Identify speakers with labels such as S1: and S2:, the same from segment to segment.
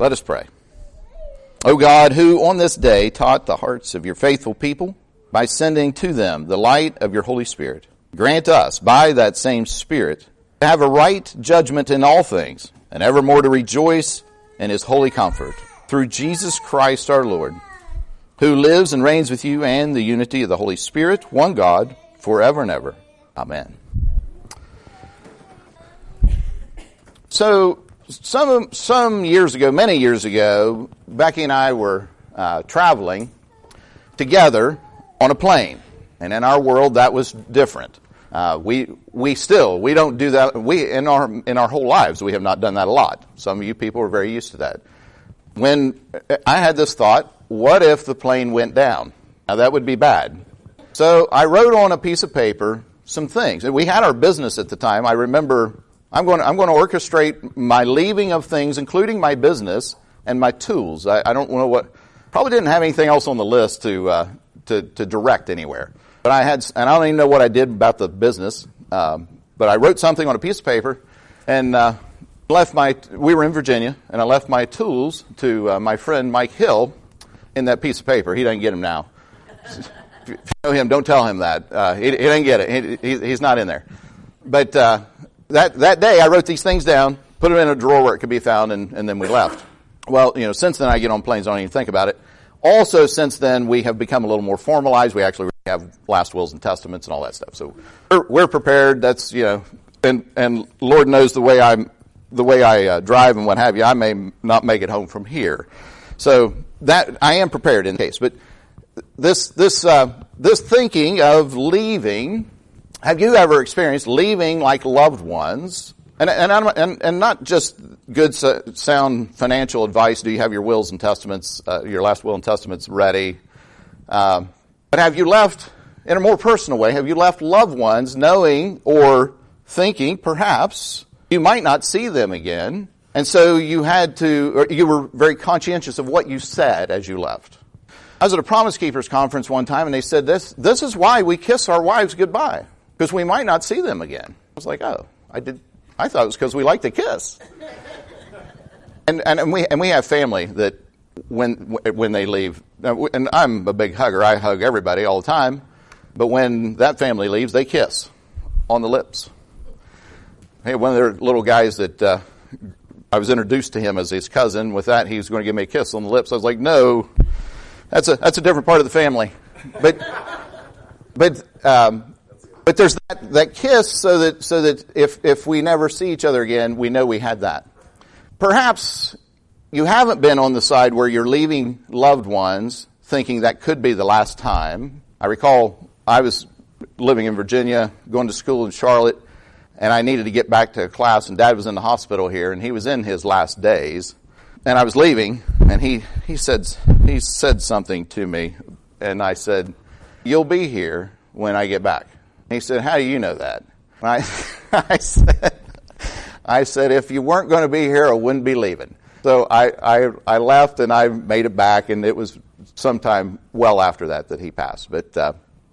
S1: Let us pray. O God, who on this day taught the hearts of your faithful people by sending to them the light of your Holy Spirit, grant us by that same Spirit to have a right judgment in all things and evermore to rejoice in his holy comfort through Jesus Christ our Lord, who lives and reigns with you and the unity of the Holy Spirit, one God, forever and ever. Amen. So, some some years ago, many years ago, Becky and I were uh, traveling together on a plane, and in our world that was different. Uh, we we still we don't do that. We in our in our whole lives we have not done that a lot. Some of you people are very used to that. When I had this thought, what if the plane went down? Now that would be bad. So I wrote on a piece of paper some things. And we had our business at the time. I remember I'm going to, I'm going to orchestrate my leaving of things, including my business and my tools. I, I don't know what, probably didn't have anything else on the list to, uh, to, to direct anywhere. But I had, and I don't even know what I did about the business, um, but I wrote something on a piece of paper and uh, left my, we were in Virginia, and I left my tools to uh, my friend Mike Hill in that piece of paper. He doesn't get them now. if you know him, don't tell him that. Uh, he, he didn't get it. He, he's not in there. But uh, that, that day I wrote these things down, put them in a drawer where it could be found, and, and then we left. Well, you know, since then I get on planes, I don't even think about it. Also, since then, we have become a little more formalized. We actually have last wills and testaments and all that stuff. So we're, we're prepared. That's, you know, and, and Lord knows the way I'm, the way I uh, drive and what have you, I may not make it home from here. So that, I am prepared in case. But this, this, uh, this thinking of leaving have you ever experienced leaving like loved ones? And, and, and, and not just good, sound financial advice. Do you have your wills and testaments, uh, your last will and testaments ready? Um, but have you left, in a more personal way, have you left loved ones knowing or thinking perhaps you might not see them again? And so you had to, or you were very conscientious of what you said as you left. I was at a Promise Keepers conference one time and they said this, this is why we kiss our wives goodbye because we might not see them again. I was like, oh, I did. I thought it was because we like to kiss. and, and, and we and we have family that when when they leave, and I'm a big hugger. I hug everybody all the time. But when that family leaves, they kiss on the lips. Hey, one of their little guys that uh, I was introduced to him as his cousin. With that, he was going to give me a kiss on the lips. I was like, no, that's a that's a different part of the family. But but um, but there's that, that kiss so that, so that if, if we never see each other again, we know we had that. Perhaps you haven't been on the side where you're leaving loved ones thinking that could be the last time. I recall I was living in Virginia, going to school in Charlotte, and I needed to get back to class, and Dad was in the hospital here, and he was in his last days. And I was leaving, and he, he said he said something to me, and I said, "You'll be here when I get back." He said, How do you know that? I, I, said, I said, If you weren't going to be here, I wouldn't be leaving. So I, I, I left and I made it back, and it was sometime well after that that he passed. But, uh,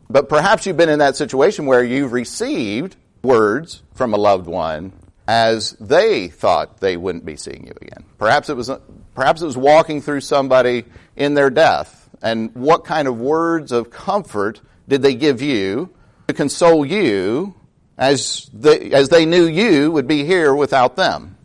S1: but perhaps you've been in that situation where you've received words from a loved one as they thought they wouldn't be seeing you again. Perhaps it was, perhaps it was walking through somebody in their death. And what kind of words of comfort did they give you to console you as they, as they knew you would be here without them.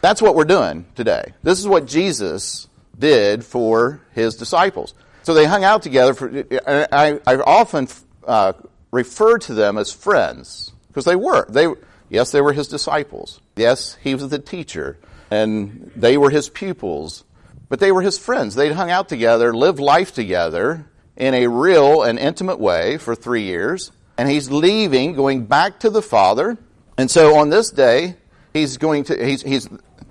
S1: That's what we're doing today. This is what Jesus did for his disciples. So they hung out together. For, I, I often uh, refer to them as friends because they were. They, yes, they were his disciples. Yes, he was the teacher, and they were his pupils. But they were his friends. They'd hung out together, lived life together in a real and intimate way for three years and he's leaving, going back to the Father. And so on this day, he's going to, he's, he's,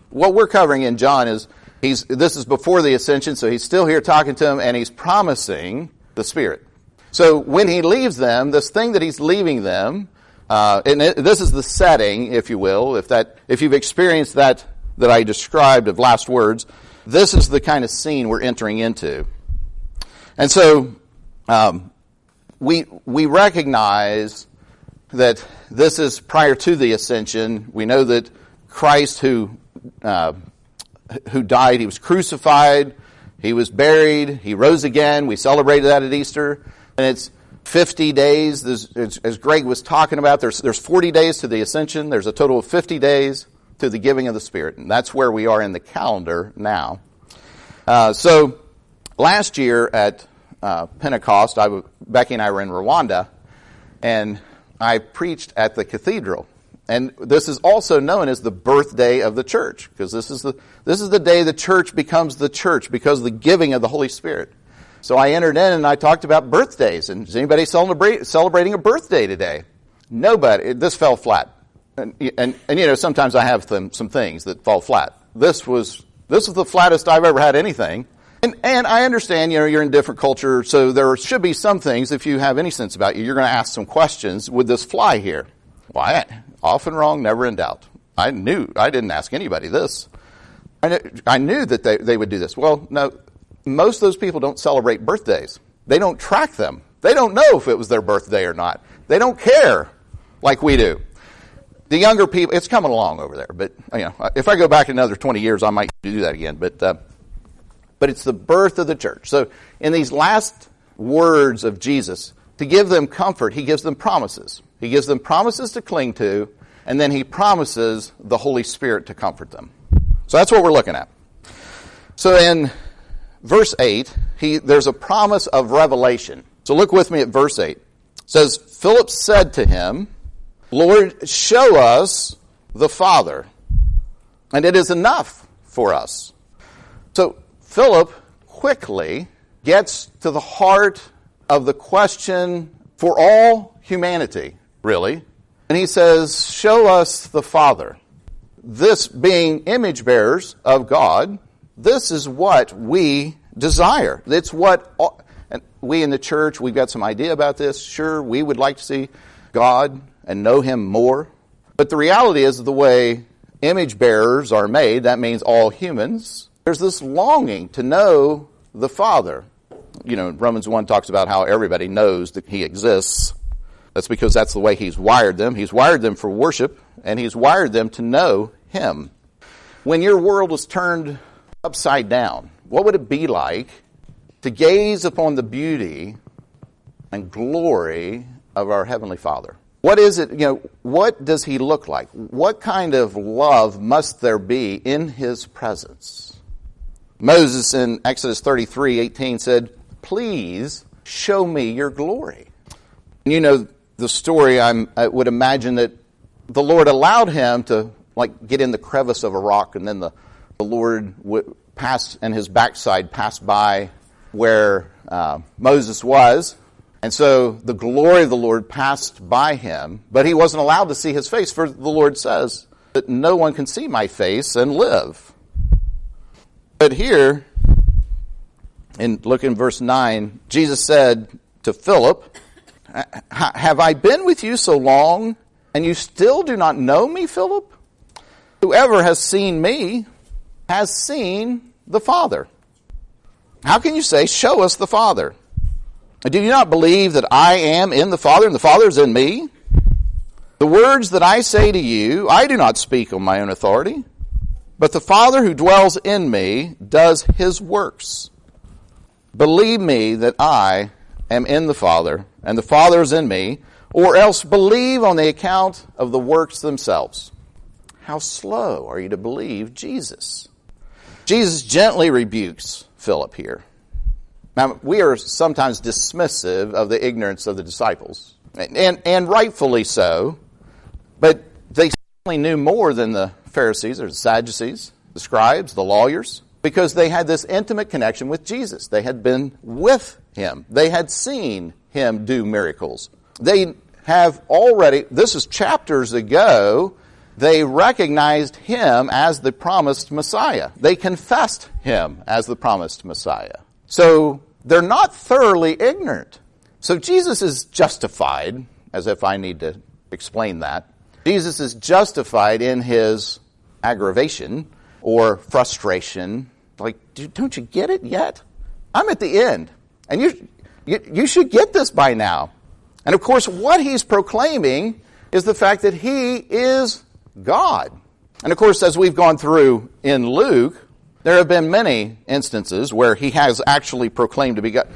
S1: what we're covering in John is, he's, this is before the ascension, so he's still here talking to them and he's promising the Spirit. So when he leaves them, this thing that he's leaving them, uh, and it, this is the setting, if you will, if that, if you've experienced that, that I described of last words, this is the kind of scene we're entering into. And so, um, we, we recognize that this is prior to the ascension. We know that Christ, who, uh, who died. He was crucified. He was buried. He rose again. We celebrated that at Easter. And it's 50 days, as Greg was talking about, there's, there's 40 days to the ascension. There's a total of 50 days to the giving of the Spirit. And that's where we are in the calendar now. Uh, so last year at uh, Pentecost, I, Becky and I were in Rwanda, and I preached at the cathedral. And this is also known as the birthday of the church, because this is the, this is the day the church becomes the church because of the giving of the Holy Spirit. So I entered in and I talked about birthdays. And is anybody celebrating a birthday today? Nobody. This fell flat. And, and, and, you know, sometimes I have some, some things that fall flat. This was, this was the flattest I've ever had anything. And, and I understand, you know, you're in different culture, so there should be some things, if you have any sense about you, you're going to ask some questions. Would this fly here? Why? often wrong, never in doubt. I knew, I didn't ask anybody this. I knew, I knew that they, they would do this. Well, no, most of those people don't celebrate birthdays. They don't track them. They don't know if it was their birthday or not. They don't care like we do. The younger people, it's coming along over there, but you know, if I go back another 20 years, I might do that again. But, uh, but it's the birth of the church. So in these last words of Jesus, to give them comfort, he gives them promises. He gives them promises to cling to, and then he promises the Holy Spirit to comfort them. So that's what we're looking at. So in verse 8, he, there's a promise of revelation. So look with me at verse 8. It says, Philip said to him, Lord, show us the Father, and it is enough for us. So Philip quickly gets to the heart of the question for all humanity really. And he says, Show us the Father. This being image bearers of God, this is what we desire. It's what and we in the church, we've got some idea about this. Sure, we would like to see God and know Him more. But the reality is the way image bearers are made, that means all humans, there's this longing to know the Father. You know, Romans 1 talks about how everybody knows that He exists. That's because that's the way He's wired them. He's wired them for worship, and He's wired them to know Him. When your world was turned upside down, what would it be like to gaze upon the beauty and glory of our Heavenly Father? What is it, you know, what does He look like? What kind of love must there be in His presence? Moses in Exodus 33 18 said, Please show me your glory. You know, the story, I'm, i would imagine that the Lord allowed him to like get in the crevice of a rock, and then the, the Lord would pass and his backside passed by where uh, Moses was, and so the glory of the Lord passed by him, but he wasn't allowed to see his face, for the Lord says that no one can see my face and live. But here, in look in verse nine, Jesus said to Philip, have I been with you so long, and you still do not know me, Philip? Whoever has seen me has seen the Father. How can you say, Show us the Father? Do you not believe that I am in the Father and the Father is in me? The words that I say to you, I do not speak on my own authority, but the Father who dwells in me does his works. Believe me that I am in the Father, and the Father is in me, or else believe on the account of the works themselves. How slow are you to believe Jesus? Jesus gently rebukes Philip here. Now, we are sometimes dismissive of the ignorance of the disciples, and, and rightfully so, but they certainly knew more than the Pharisees or the Sadducees, the scribes, the lawyers because they had this intimate connection with Jesus. They had been with him. They had seen him do miracles. They have already, this is chapters ago, they recognized him as the promised Messiah. They confessed him as the promised Messiah. So they're not thoroughly ignorant. So Jesus is justified, as if I need to explain that. Jesus is justified in his aggravation or frustration like, don't you get it yet? I'm at the end. And you, you, you should get this by now. And of course, what he's proclaiming is the fact that he is God. And of course, as we've gone through in Luke, There have been many instances where he has actually proclaimed to be God.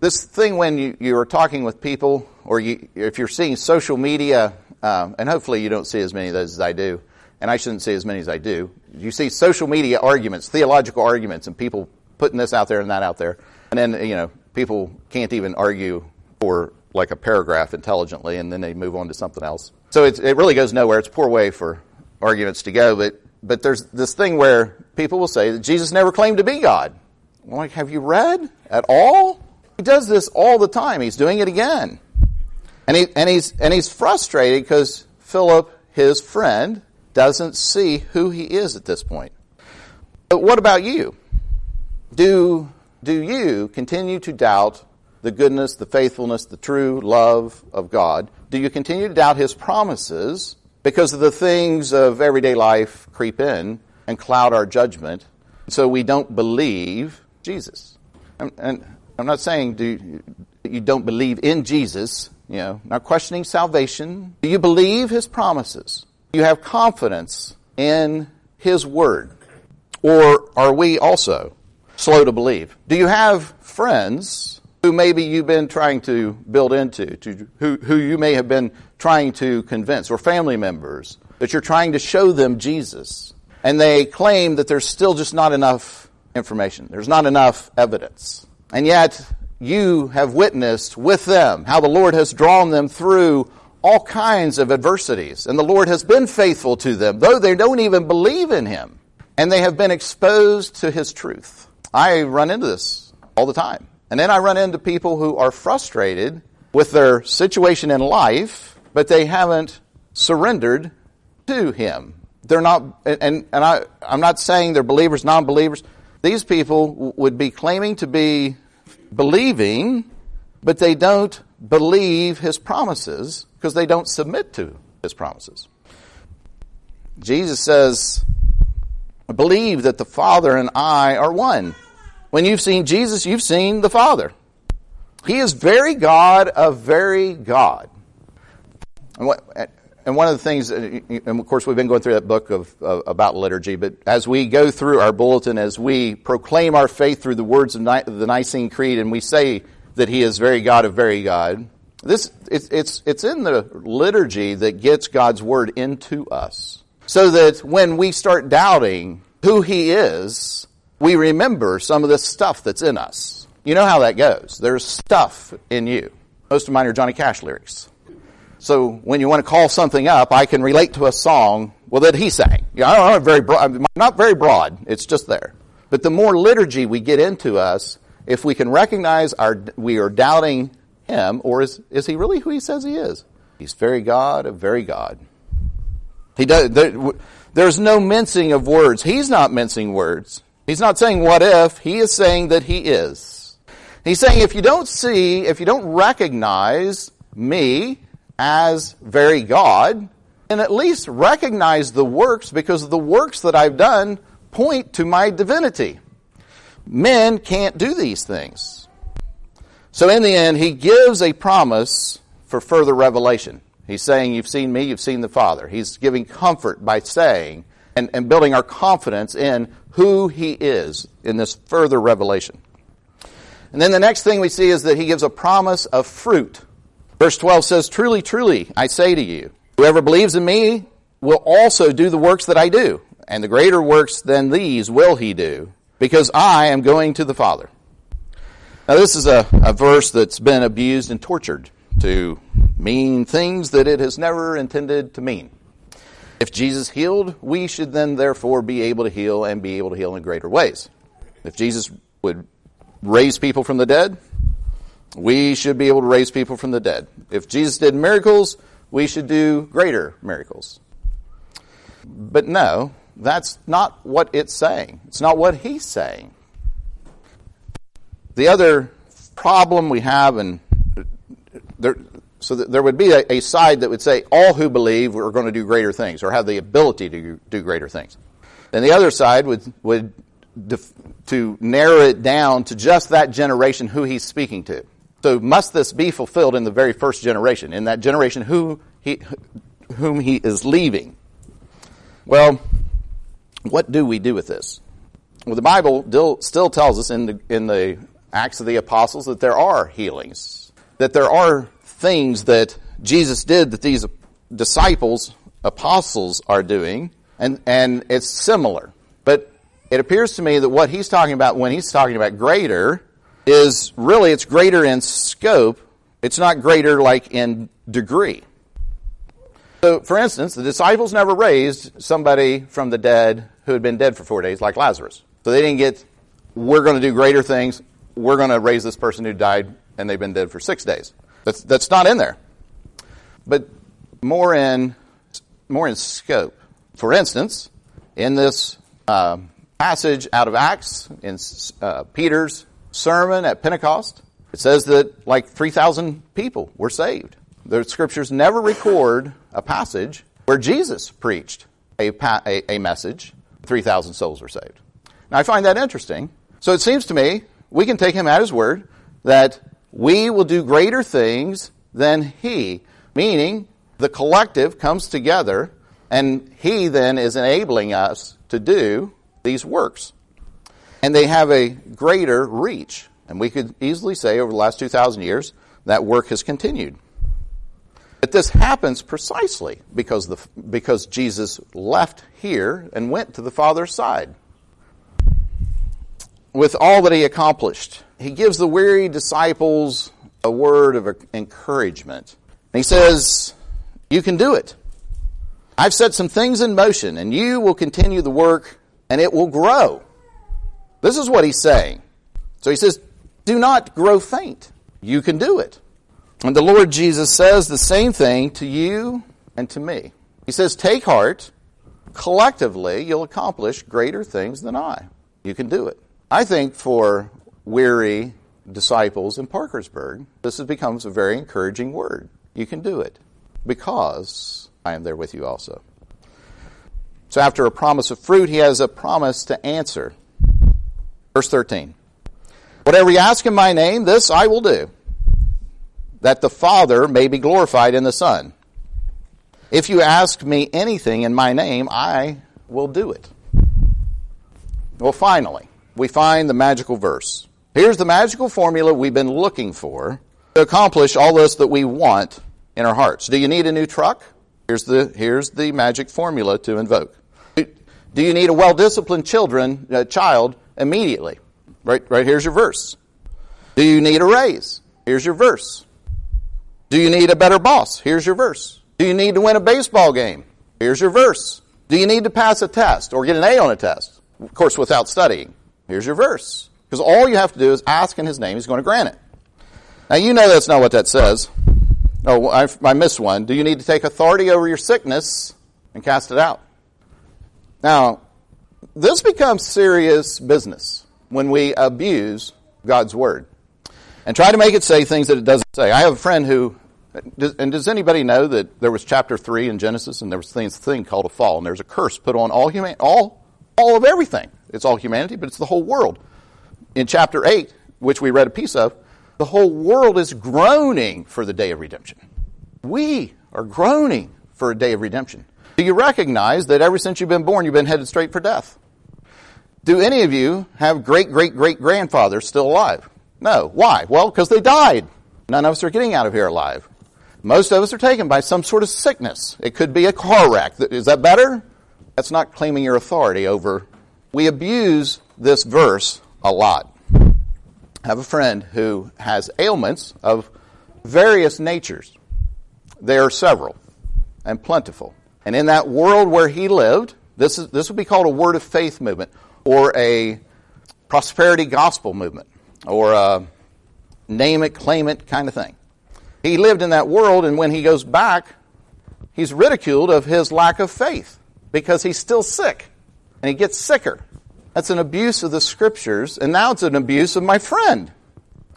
S1: This thing when you, you are talking with people, or you, if you're seeing social media, um, and hopefully you don't see as many of those as I do, and I shouldn't say as many as I do. You see social media arguments, theological arguments, and people putting this out there and that out there. And then, you know, people can't even argue for like a paragraph intelligently, and then they move on to something else. So it really goes nowhere. It's a poor way for arguments to go. But, but there's this thing where people will say that Jesus never claimed to be God. I'm like, have you read at all? He does this all the time. He's doing it again. And, he, and, he's, and he's frustrated because Philip, his friend, doesn't see who he is at this point. But what about you? Do, do you continue to doubt the goodness, the faithfulness, the true love of God? Do you continue to doubt his promises because of the things of everyday life creep in and cloud our judgment so we don't believe Jesus? And, and I'm not saying do, you don't believe in Jesus, you know, not questioning salvation. Do you believe his promises? You have confidence in His Word? Or are we also slow to believe? Do you have friends who maybe you've been trying to build into, to, who, who you may have been trying to convince, or family members that you're trying to show them Jesus? And they claim that there's still just not enough information. There's not enough evidence. And yet, you have witnessed with them how the Lord has drawn them through all kinds of adversities, and the Lord has been faithful to them, though they don't even believe in Him, and they have been exposed to His truth. I run into this all the time. And then I run into people who are frustrated with their situation in life, but they haven't surrendered to Him. They're not, and, and I, I'm not saying they're believers, non believers. These people would be claiming to be believing, but they don't believe His promises because they don't submit to his promises. Jesus says, Believe that the Father and I are one. When you've seen Jesus, you've seen the Father. He is very God of very God. And, what, and one of the things, and of course, we've been going through that book of, of, about liturgy, but as we go through our bulletin, as we proclaim our faith through the words of the Nicene Creed, and we say that He is very God of very God, this, it's, it's, it's in the liturgy that gets God's word into us. So that when we start doubting who He is, we remember some of this stuff that's in us. You know how that goes. There's stuff in you. Most of mine are Johnny Cash lyrics. So when you want to call something up, I can relate to a song, well, that he sang. Know, I don't know, very broad, not very broad. It's just there. But the more liturgy we get into us, if we can recognize our, we are doubting him, or is, is he really who he says he is? He's very God of very God. He does, there, there's no mincing of words. He's not mincing words. He's not saying what if, he is saying that he is. He's saying if you don't see, if you don't recognize me as very God, then at least recognize the works because the works that I've done point to my divinity. Men can't do these things. So in the end, he gives a promise for further revelation. He's saying, You've seen me, you've seen the Father. He's giving comfort by saying and, and building our confidence in who he is in this further revelation. And then the next thing we see is that he gives a promise of fruit. Verse 12 says, Truly, truly, I say to you, whoever believes in me will also do the works that I do, and the greater works than these will he do, because I am going to the Father. Now, this is a, a verse that's been abused and tortured to mean things that it has never intended to mean. If Jesus healed, we should then therefore be able to heal and be able to heal in greater ways. If Jesus would raise people from the dead, we should be able to raise people from the dead. If Jesus did miracles, we should do greater miracles. But no, that's not what it's saying. It's not what he's saying. The other problem we have, and there, so there would be a, a, side that would say all who believe are going to do greater things or have the ability to do greater things. And the other side would, would def, to narrow it down to just that generation who he's speaking to. So must this be fulfilled in the very first generation, in that generation who he, whom he is leaving? Well, what do we do with this? Well, the Bible still tells us in the, in the Acts of the Apostles that there are healings, that there are things that Jesus did that these disciples, apostles, are doing, and, and it's similar. But it appears to me that what he's talking about when he's talking about greater is really it's greater in scope. It's not greater like in degree. So, for instance, the disciples never raised somebody from the dead who had been dead for four days, like Lazarus. So they didn't get, we're going to do greater things. We're going to raise this person who died and they've been dead for six days. That's, that's not in there. But more in, more in scope. For instance, in this uh, passage out of Acts, in uh, Peter's sermon at Pentecost, it says that like 3,000 people were saved. The scriptures never record a passage where Jesus preached a, a, a message, 3,000 souls were saved. Now, I find that interesting. So it seems to me we can take him at his word that we will do greater things than he, meaning the collective comes together and he then is enabling us to do these works. And they have a greater reach. And we could easily say over the last 2,000 years that work has continued. But this happens precisely because, the, because Jesus left here and went to the Father's side. With all that he accomplished, he gives the weary disciples a word of encouragement. He says, You can do it. I've set some things in motion, and you will continue the work, and it will grow. This is what he's saying. So he says, Do not grow faint. You can do it. And the Lord Jesus says the same thing to you and to me. He says, Take heart. Collectively, you'll accomplish greater things than I. You can do it. I think for weary disciples in Parkersburg, this becomes a very encouraging word. You can do it because I am there with you also. So, after a promise of fruit, he has a promise to answer. Verse 13 Whatever you ask in my name, this I will do that the Father may be glorified in the Son. If you ask me anything in my name, I will do it. Well, finally, we find the magical verse. Here's the magical formula we've been looking for to accomplish all this that we want in our hearts. Do you need a new truck? Here's the, here's the magic formula to invoke. Do you need a well-disciplined children, uh, child immediately? Right, right here's your verse. Do you need a raise? Here's your verse. Do you need a better boss? Here's your verse. Do you need to win a baseball game? Here's your verse. Do you need to pass a test or get an A on a test? Of course, without studying. Here's your verse. Because all you have to do is ask in his name, he's going to grant it. Now, you know that's not what that says. Oh, I, I missed one. Do you need to take authority over your sickness and cast it out? Now, this becomes serious business when we abuse God's word and try to make it say things that it doesn't say. I have a friend who, and does anybody know that there was chapter three in Genesis, and there was this thing called a fall, and there's a curse put on all human, all, all of everything. It's all humanity, but it's the whole world. In chapter eight, which we read a piece of, the whole world is groaning for the day of redemption. We are groaning for a day of redemption. Do you recognize that ever since you've been born, you've been headed straight for death? Do any of you have great great great grandfathers still alive? No. Why? Well, because they died. None of us are getting out of here alive. Most of us are taken by some sort of sickness. It could be a car wreck. Is that better? That's not claiming your authority over. We abuse this verse a lot. I have a friend who has ailments of various natures. There are several and plentiful. And in that world where he lived, this, is, this would be called a word of faith movement or a prosperity gospel movement or a name it, claim it kind of thing. He lived in that world, and when he goes back, he's ridiculed of his lack of faith because he's still sick and he gets sicker. That's an abuse of the scriptures, and now it's an abuse of my friend.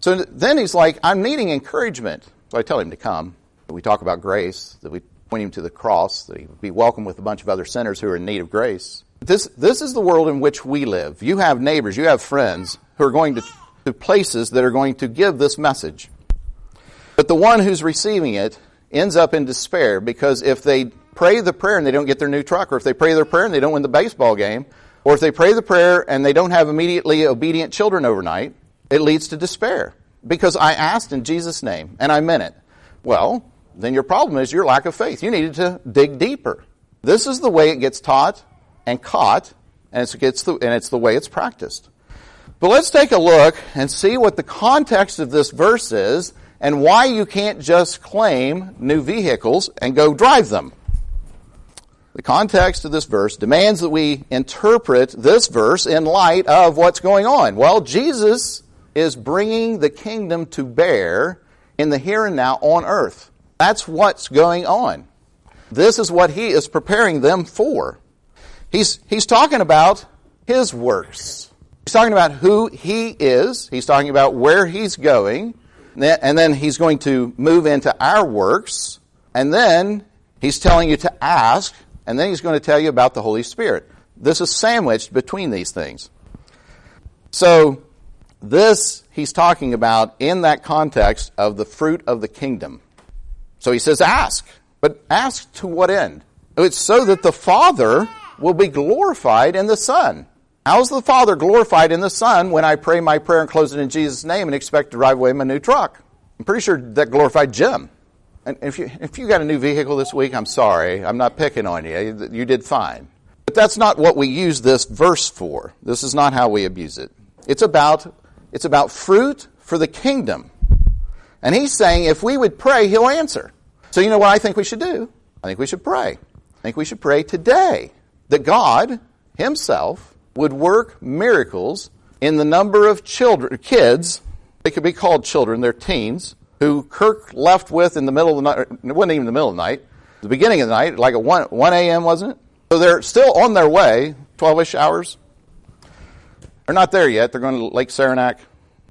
S1: So then he's like, I'm needing encouragement. So I tell him to come. We talk about grace, that we point him to the cross, that he would be welcome with a bunch of other sinners who are in need of grace. This, this is the world in which we live. You have neighbors, you have friends who are going to to places that are going to give this message. But the one who's receiving it ends up in despair because if they pray the prayer and they don't get their new truck, or if they pray their prayer and they don't win the baseball game, or if they pray the prayer and they don't have immediately obedient children overnight, it leads to despair. Because I asked in Jesus' name and I meant it. Well, then your problem is your lack of faith. You needed to dig deeper. This is the way it gets taught and caught, and it's, the, and it's the way it's practiced. But let's take a look and see what the context of this verse is and why you can't just claim new vehicles and go drive them. The context of this verse demands that we interpret this verse in light of what's going on. Well, Jesus is bringing the kingdom to bear in the here and now on earth. That's what's going on. This is what he is preparing them for. He's, he's talking about his works. He's talking about who he is. He's talking about where he's going. And then he's going to move into our works. And then he's telling you to ask and then he's going to tell you about the Holy Spirit. This is sandwiched between these things. So, this he's talking about in that context of the fruit of the kingdom. So he says, ask. But ask to what end? It's so that the Father will be glorified in the Son. How's the Father glorified in the Son when I pray my prayer and close it in Jesus' name and expect to drive away my new truck? I'm pretty sure that glorified Jim. And if you, if you got a new vehicle this week, I'm sorry. I'm not picking on you. You did fine. But that's not what we use this verse for. This is not how we abuse it. It's about, it's about fruit for the kingdom. And he's saying if we would pray, he'll answer. So you know what I think we should do? I think we should pray. I think we should pray today that God himself would work miracles in the number of children, kids, they could be called children, they're teens, who Kirk left with in the middle of the night. It wasn't even the middle of the night. The beginning of the night, like at 1, 1 a.m., wasn't it? So they're still on their way, 12 ish hours. They're not there yet. They're going to Lake Saranac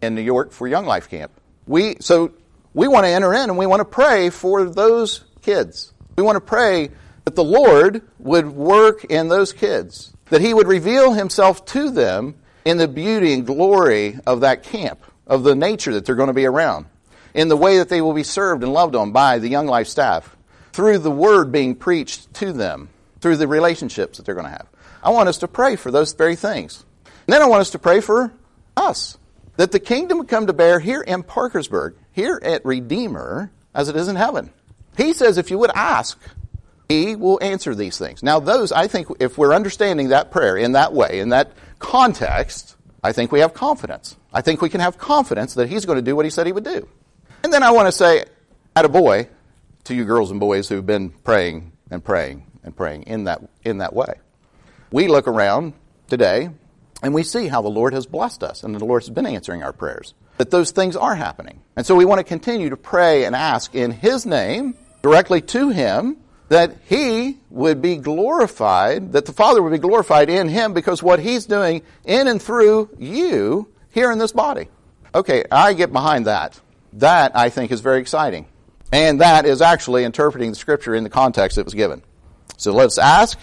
S1: in New York for Young Life Camp. We, so we want to enter in and we want to pray for those kids. We want to pray that the Lord would work in those kids, that He would reveal Himself to them in the beauty and glory of that camp, of the nature that they're going to be around in the way that they will be served and loved on by the Young Life staff, through the word being preached to them, through the relationships that they're going to have. I want us to pray for those very things. And then I want us to pray for us, that the kingdom would come to bear here in Parkersburg, here at Redeemer, as it is in heaven. He says if you would ask, he will answer these things. Now, those, I think, if we're understanding that prayer in that way, in that context, I think we have confidence. I think we can have confidence that he's going to do what he said he would do. And then I want to say, at a boy, to you girls and boys who've been praying and praying and praying in that, in that way. We look around today and we see how the Lord has blessed us and the Lord has been answering our prayers. That those things are happening. And so we want to continue to pray and ask in His name, directly to Him, that He would be glorified, that the Father would be glorified in Him because what He's doing in and through you here in this body. Okay, I get behind that. That, I think, is very exciting. And that is actually interpreting the scripture in the context it was given. So let's ask,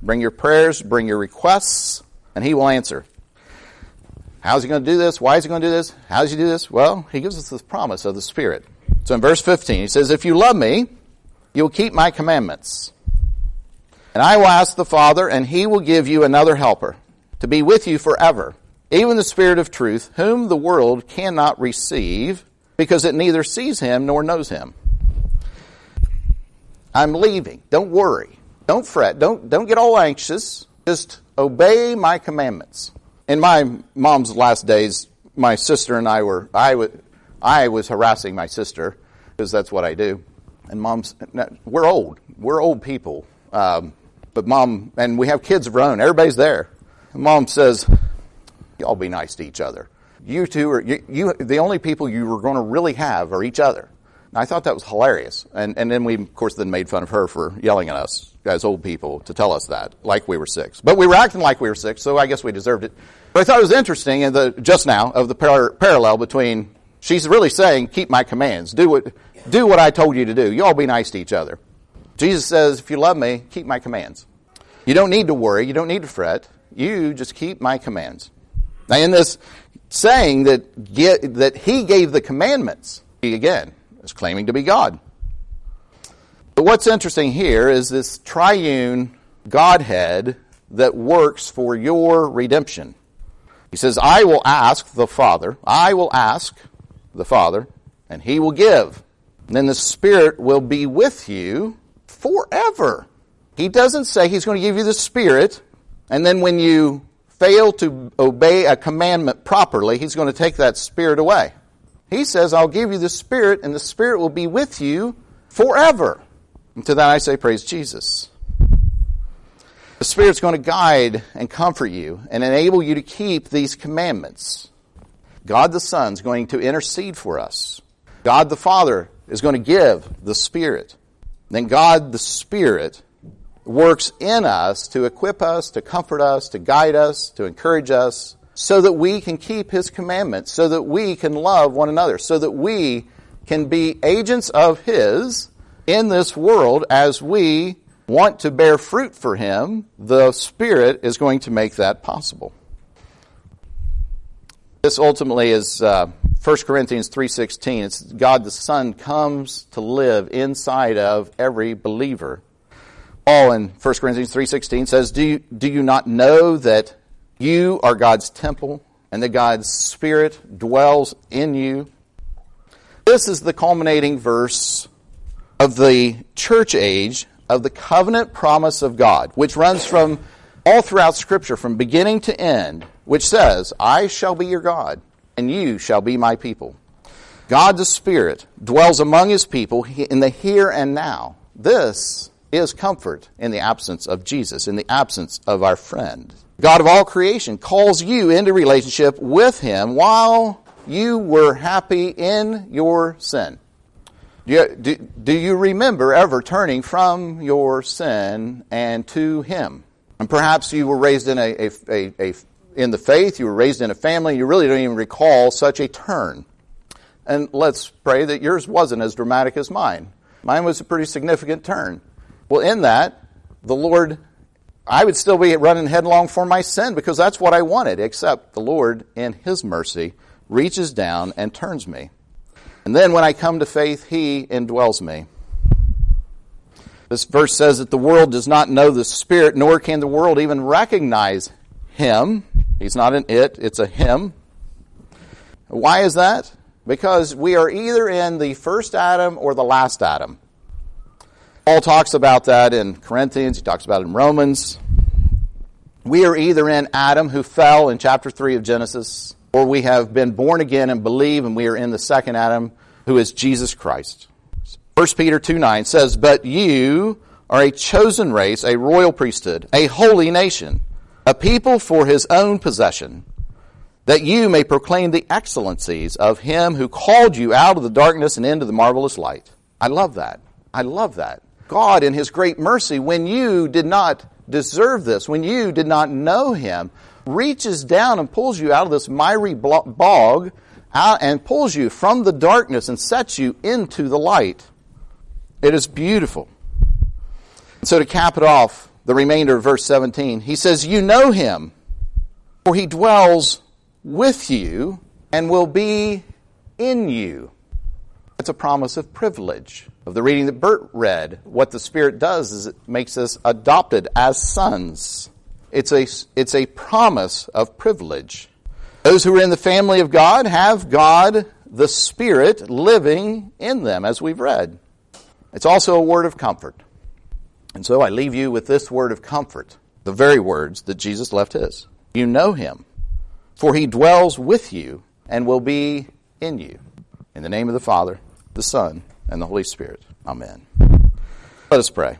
S1: bring your prayers, bring your requests, and he will answer. How's he going to do this? Why is he going to do this? How does he do this? Well, he gives us this promise of the Spirit. So in verse 15, he says, If you love me, you will keep my commandments. And I will ask the Father, and he will give you another helper to be with you forever, even the Spirit of truth, whom the world cannot receive because it neither sees him nor knows him. I'm leaving. Don't worry. Don't fret. Don't, don't get all anxious. Just obey my commandments. In my mom's last days, my sister and I were, I, w- I was harassing my sister because that's what I do. And mom's, we're old. We're old people. Um, but mom, and we have kids of our own. Everybody's there. And mom says, y'all be nice to each other you two are you, you, the only people you were going to really have are each other. And I thought that was hilarious. And and then we of course then made fun of her for yelling at us as old people to tell us that like we were six. But we were acting like we were six, so I guess we deserved it. But I thought it was interesting in the just now of the par- parallel between she's really saying keep my commands, do what do what I told you to do. You all be nice to each other. Jesus says if you love me, keep my commands. You don't need to worry, you don't need to fret. You just keep my commands. Now in this saying that, get, that he gave the commandments. He, again, is claiming to be God. But what's interesting here is this triune Godhead that works for your redemption. He says, I will ask the Father, I will ask the Father, and he will give. Then the Spirit will be with you forever. He doesn't say he's going to give you the Spirit, and then when you fail to obey a commandment properly, he's going to take that Spirit away. He says, I'll give you the Spirit, and the Spirit will be with you forever. And to that I say, Praise Jesus. The Spirit's going to guide and comfort you and enable you to keep these commandments. God the Son is going to intercede for us. God the Father is going to give the Spirit. Then God the Spirit works in us to equip us, to comfort us, to guide us, to encourage us, so that we can keep His commandments, so that we can love one another, so that we can be agents of His in this world as we want to bear fruit for Him, the Spirit is going to make that possible. This ultimately is uh, 1 Corinthians 3.16. It's God the Son comes to live inside of every believer. Paul in 1 Corinthians 3.16 says, do you, do you not know that you are God's temple and that God's Spirit dwells in you? This is the culminating verse of the church age of the covenant promise of God, which runs from all throughout Scripture, from beginning to end, which says, I shall be your God, and you shall be my people. God the Spirit dwells among his people in the here and now. This is comfort in the absence of Jesus, in the absence of our friend. God of all creation calls you into relationship with him while you were happy in your sin. Do you, do, do you remember ever turning from your sin and to Him? And perhaps you were raised in a, a, a, a in the faith, you were raised in a family, you really don't even recall such a turn. And let's pray that yours wasn't as dramatic as mine. Mine was a pretty significant turn. Well, in that, the Lord, I would still be running headlong for my sin because that's what I wanted, except the Lord, in His mercy, reaches down and turns me. And then when I come to faith, He indwells me. This verse says that the world does not know the Spirit, nor can the world even recognize Him. He's not an it, it's a Him. Why is that? Because we are either in the first Adam or the last Adam. Paul talks about that in Corinthians, he talks about it in Romans. We are either in Adam, who fell in chapter 3 of Genesis, or we have been born again and believe and we are in the second Adam who is Jesus Christ. 1 Peter 2 9 says, But you are a chosen race, a royal priesthood, a holy nation, a people for his own possession, that you may proclaim the excellencies of him who called you out of the darkness and into the marvelous light. I love that. I love that. God, in his great mercy, when you did not deserve this, when you did not know him, reaches down and pulls you out of this miry bog and pulls you from the darkness and sets you into the light. It is beautiful. So to cap it off, the remainder of verse 17, he says, You know him, for he dwells with you and will be in you. It's a promise of privilege. Of the reading that Bert read, what the Spirit does is it makes us adopted as sons. It's a, it's a promise of privilege. Those who are in the family of God have God, the Spirit, living in them, as we've read. It's also a word of comfort. And so I leave you with this word of comfort, the very words that Jesus left his. You know him, for he dwells with you and will be in you. In the name of the Father, the Son, and the Holy Spirit. Amen. Let us pray.